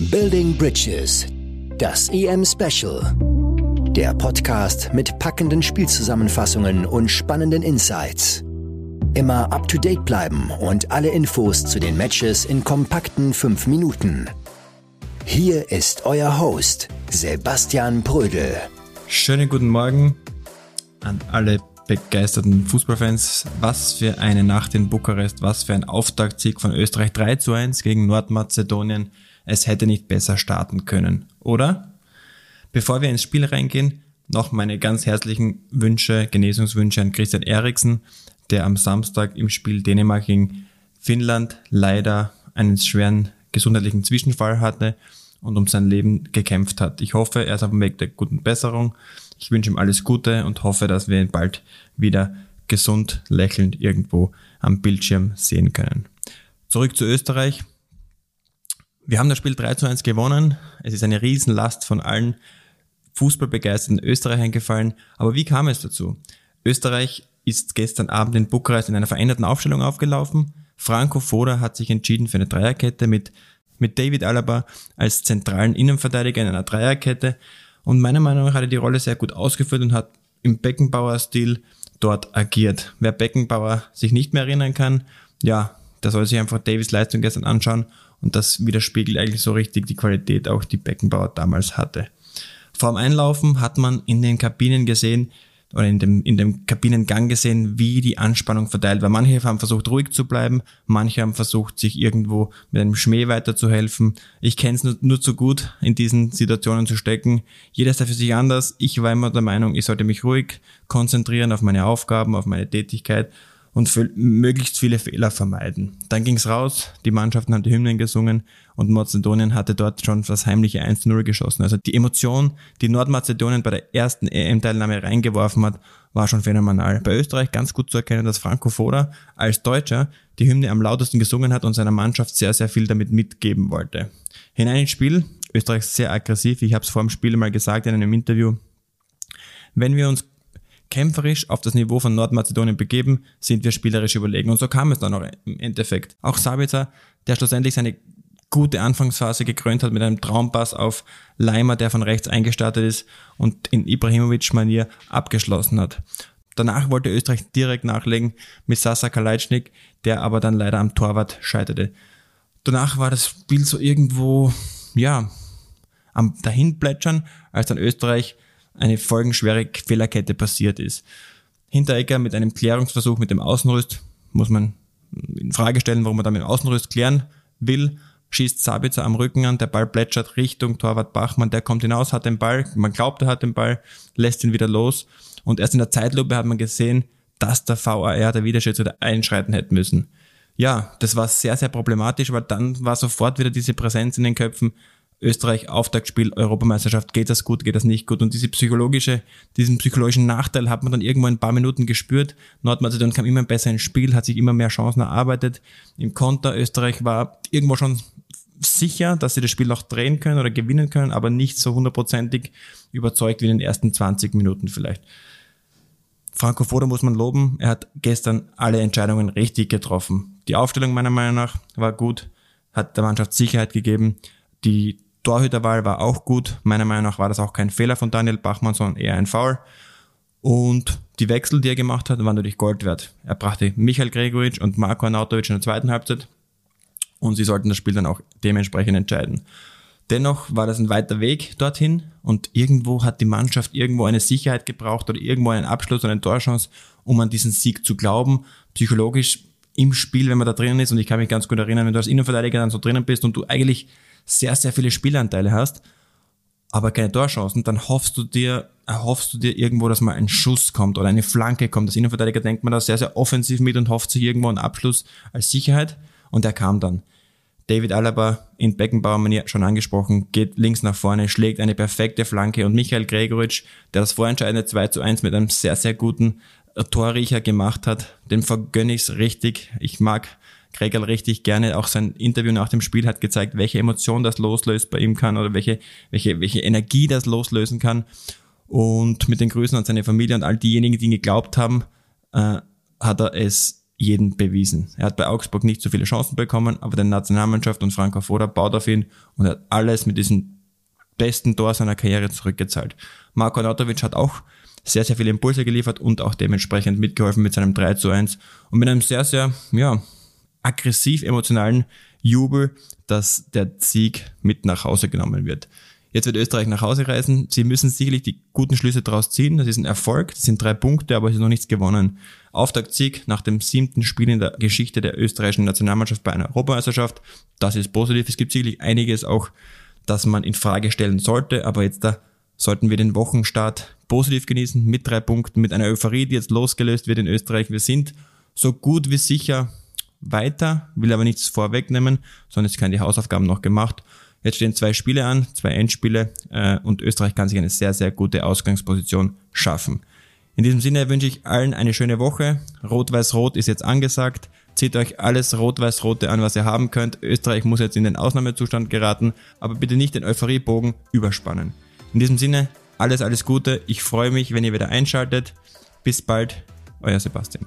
Building Bridges, das EM Special. Der Podcast mit packenden Spielzusammenfassungen und spannenden Insights. Immer up to date bleiben und alle Infos zu den Matches in kompakten 5 Minuten. Hier ist euer Host, Sebastian Brödel. Schönen guten Morgen an alle begeisterten Fußballfans. Was für eine Nacht in Bukarest, was für ein Auftaktsieg von Österreich 3 zu 1 gegen Nordmazedonien es hätte nicht besser starten können, oder? Bevor wir ins Spiel reingehen, noch meine ganz herzlichen Wünsche, Genesungswünsche an Christian Eriksen, der am Samstag im Spiel Dänemark gegen Finnland leider einen schweren gesundheitlichen Zwischenfall hatte und um sein Leben gekämpft hat. Ich hoffe, er ist auf dem Weg der guten Besserung. Ich wünsche ihm alles Gute und hoffe, dass wir ihn bald wieder gesund lächelnd irgendwo am Bildschirm sehen können. Zurück zu Österreich. Wir haben das Spiel 3 zu 1 gewonnen. Es ist eine Riesenlast von allen fußballbegeisterten Österreichern gefallen. Aber wie kam es dazu? Österreich ist gestern Abend in Bukarest in einer veränderten Aufstellung aufgelaufen. Franco Foda hat sich entschieden für eine Dreierkette mit, mit David Alaba als zentralen Innenverteidiger in einer Dreierkette. Und meiner Meinung nach hat er die Rolle sehr gut ausgeführt und hat im Beckenbauer-Stil dort agiert. Wer Beckenbauer sich nicht mehr erinnern kann, ja, der soll sich einfach Davids Leistung gestern anschauen und das widerspiegelt eigentlich so richtig die Qualität auch, die Beckenbauer damals hatte. Vor dem Einlaufen hat man in den Kabinen gesehen, oder in dem, in dem Kabinengang gesehen, wie die Anspannung verteilt war. Manche haben versucht, ruhig zu bleiben, manche haben versucht, sich irgendwo mit einem Schmäh weiterzuhelfen. Ich kenne es nur, nur zu gut, in diesen Situationen zu stecken. Jeder ist da für sich anders. Ich war immer der Meinung, ich sollte mich ruhig konzentrieren auf meine Aufgaben, auf meine Tätigkeit und möglichst viele Fehler vermeiden. Dann ging's raus, die Mannschaften haben die Hymnen gesungen und Mazedonien hatte dort schon das heimliche 1-0 geschossen. Also die Emotion, die Nordmazedonien bei der ersten EM-Teilnahme reingeworfen hat, war schon phänomenal. Bei Österreich ganz gut zu erkennen, dass Franco Foda als Deutscher die Hymne am lautesten gesungen hat und seiner Mannschaft sehr, sehr viel damit mitgeben wollte. Hinein ins Spiel, Österreich sehr aggressiv, ich habe es vor dem Spiel mal gesagt in einem Interview. Wenn wir uns kämpferisch auf das Niveau von Nordmazedonien begeben, sind wir spielerisch überlegen. Und so kam es dann auch im Endeffekt. Auch Sabitzer, der schlussendlich seine gute Anfangsphase gekrönt hat mit einem Traumpass auf Leimer, der von rechts eingestartet ist und in Ibrahimovic-Manier abgeschlossen hat. Danach wollte Österreich direkt nachlegen mit Sasa Kalajnik, der aber dann leider am Torwart scheiterte. Danach war das Spiel so irgendwo, ja, am dahinplätschern, als dann Österreich eine folgenschwere Fehlerkette passiert ist. Hinteregger mit einem Klärungsversuch mit dem Außenrüst, muss man in Frage stellen, warum man da mit dem Außenrüst klären will, schießt Sabitzer am Rücken an, der Ball plätschert Richtung Torwart Bachmann, der kommt hinaus, hat den Ball, man glaubt, er hat den Ball, lässt ihn wieder los und erst in der Zeitlupe hat man gesehen, dass der VAR, der Wiederschiedsrichter, einschreiten hätte müssen. Ja, das war sehr, sehr problematisch, weil dann war sofort wieder diese Präsenz in den Köpfen, Österreich Auftaktspiel, Europameisterschaft, geht das gut, geht das nicht gut. Und diese psychologische, diesen psychologischen Nachteil hat man dann irgendwo ein paar Minuten gespürt. Nordmazedonien kam immer besser ins Spiel, hat sich immer mehr Chancen erarbeitet. Im Konter Österreich war irgendwo schon sicher, dass sie das Spiel noch drehen können oder gewinnen können, aber nicht so hundertprozentig überzeugt wie in den ersten 20 Minuten vielleicht. Franco Foda muss man loben. Er hat gestern alle Entscheidungen richtig getroffen. Die Aufstellung meiner Meinung nach war gut, hat der Mannschaft Sicherheit gegeben. Die Torhüterwahl war auch gut. Meiner Meinung nach war das auch kein Fehler von Daniel Bachmann, sondern eher ein Foul. Und die Wechsel, die er gemacht hat, waren natürlich Gold wert. Er brachte Michael Gregoritsch und Marko Arnautovic in der zweiten Halbzeit und sie sollten das Spiel dann auch dementsprechend entscheiden. Dennoch war das ein weiter Weg dorthin und irgendwo hat die Mannschaft irgendwo eine Sicherheit gebraucht oder irgendwo einen Abschluss oder eine Torchance, um an diesen Sieg zu glauben. Psychologisch im Spiel, wenn man da drinnen ist und ich kann mich ganz gut erinnern, wenn du als Innenverteidiger dann so drinnen bist und du eigentlich sehr, sehr viele Spielanteile hast, aber keine Torchancen, dann hoffst du dir, erhoffst du dir irgendwo, dass mal ein Schuss kommt oder eine Flanke kommt. Als Innenverteidiger denkt man da sehr, sehr offensiv mit und hofft sich irgendwo einen Abschluss als Sicherheit und der kam dann. David Alaba in Beckenbauer-Manier schon angesprochen, geht links nach vorne, schlägt eine perfekte Flanke und Michael Gregoritsch, der das vorentscheidende 2 zu 1 mit einem sehr, sehr guten Torriecher gemacht hat, dem vergönne ich's richtig. Ich mag Gregor richtig gerne. Auch sein Interview nach dem Spiel hat gezeigt, welche Emotion das loslöst bei ihm kann oder welche, welche, welche Energie das loslösen kann. Und mit den Grüßen an seine Familie und all diejenigen, die ihn geglaubt haben, äh, hat er es jeden bewiesen. Er hat bei Augsburg nicht so viele Chancen bekommen, aber der Nationalmannschaft und Franco Foda baut auf ihn und hat alles mit diesem besten Tor seiner Karriere zurückgezahlt. Marko Nautovic hat auch sehr, sehr viele Impulse geliefert und auch dementsprechend mitgeholfen mit seinem 3 zu 1 und mit einem sehr, sehr, ja, aggressiv emotionalen Jubel, dass der Sieg mit nach Hause genommen wird. Jetzt wird Österreich nach Hause reisen. Sie müssen sicherlich die guten Schlüsse daraus ziehen. Das ist ein Erfolg. Das sind drei Punkte, aber es ist noch nichts gewonnen. Auftaktsieg nach dem siebten Spiel in der Geschichte der österreichischen Nationalmannschaft bei einer Europameisterschaft. Das ist positiv. Es gibt sicherlich einiges auch, das man in Frage stellen sollte. Aber jetzt da sollten wir den Wochenstart positiv genießen mit drei Punkten, mit einer Euphorie, die jetzt losgelöst wird in Österreich. Wir sind so gut wie sicher weiter, will aber nichts vorwegnehmen, sondern es kann die Hausaufgaben noch gemacht. Jetzt stehen zwei Spiele an, zwei Endspiele äh, und Österreich kann sich eine sehr, sehr gute Ausgangsposition schaffen. In diesem Sinne wünsche ich allen eine schöne Woche. Rot-Weiß-Rot ist jetzt angesagt. Zieht euch alles Rot-Weiß-Rote an, was ihr haben könnt. Österreich muss jetzt in den Ausnahmezustand geraten, aber bitte nicht den Euphoriebogen überspannen. In diesem Sinne, alles, alles Gute. Ich freue mich, wenn ihr wieder einschaltet. Bis bald, euer Sebastian.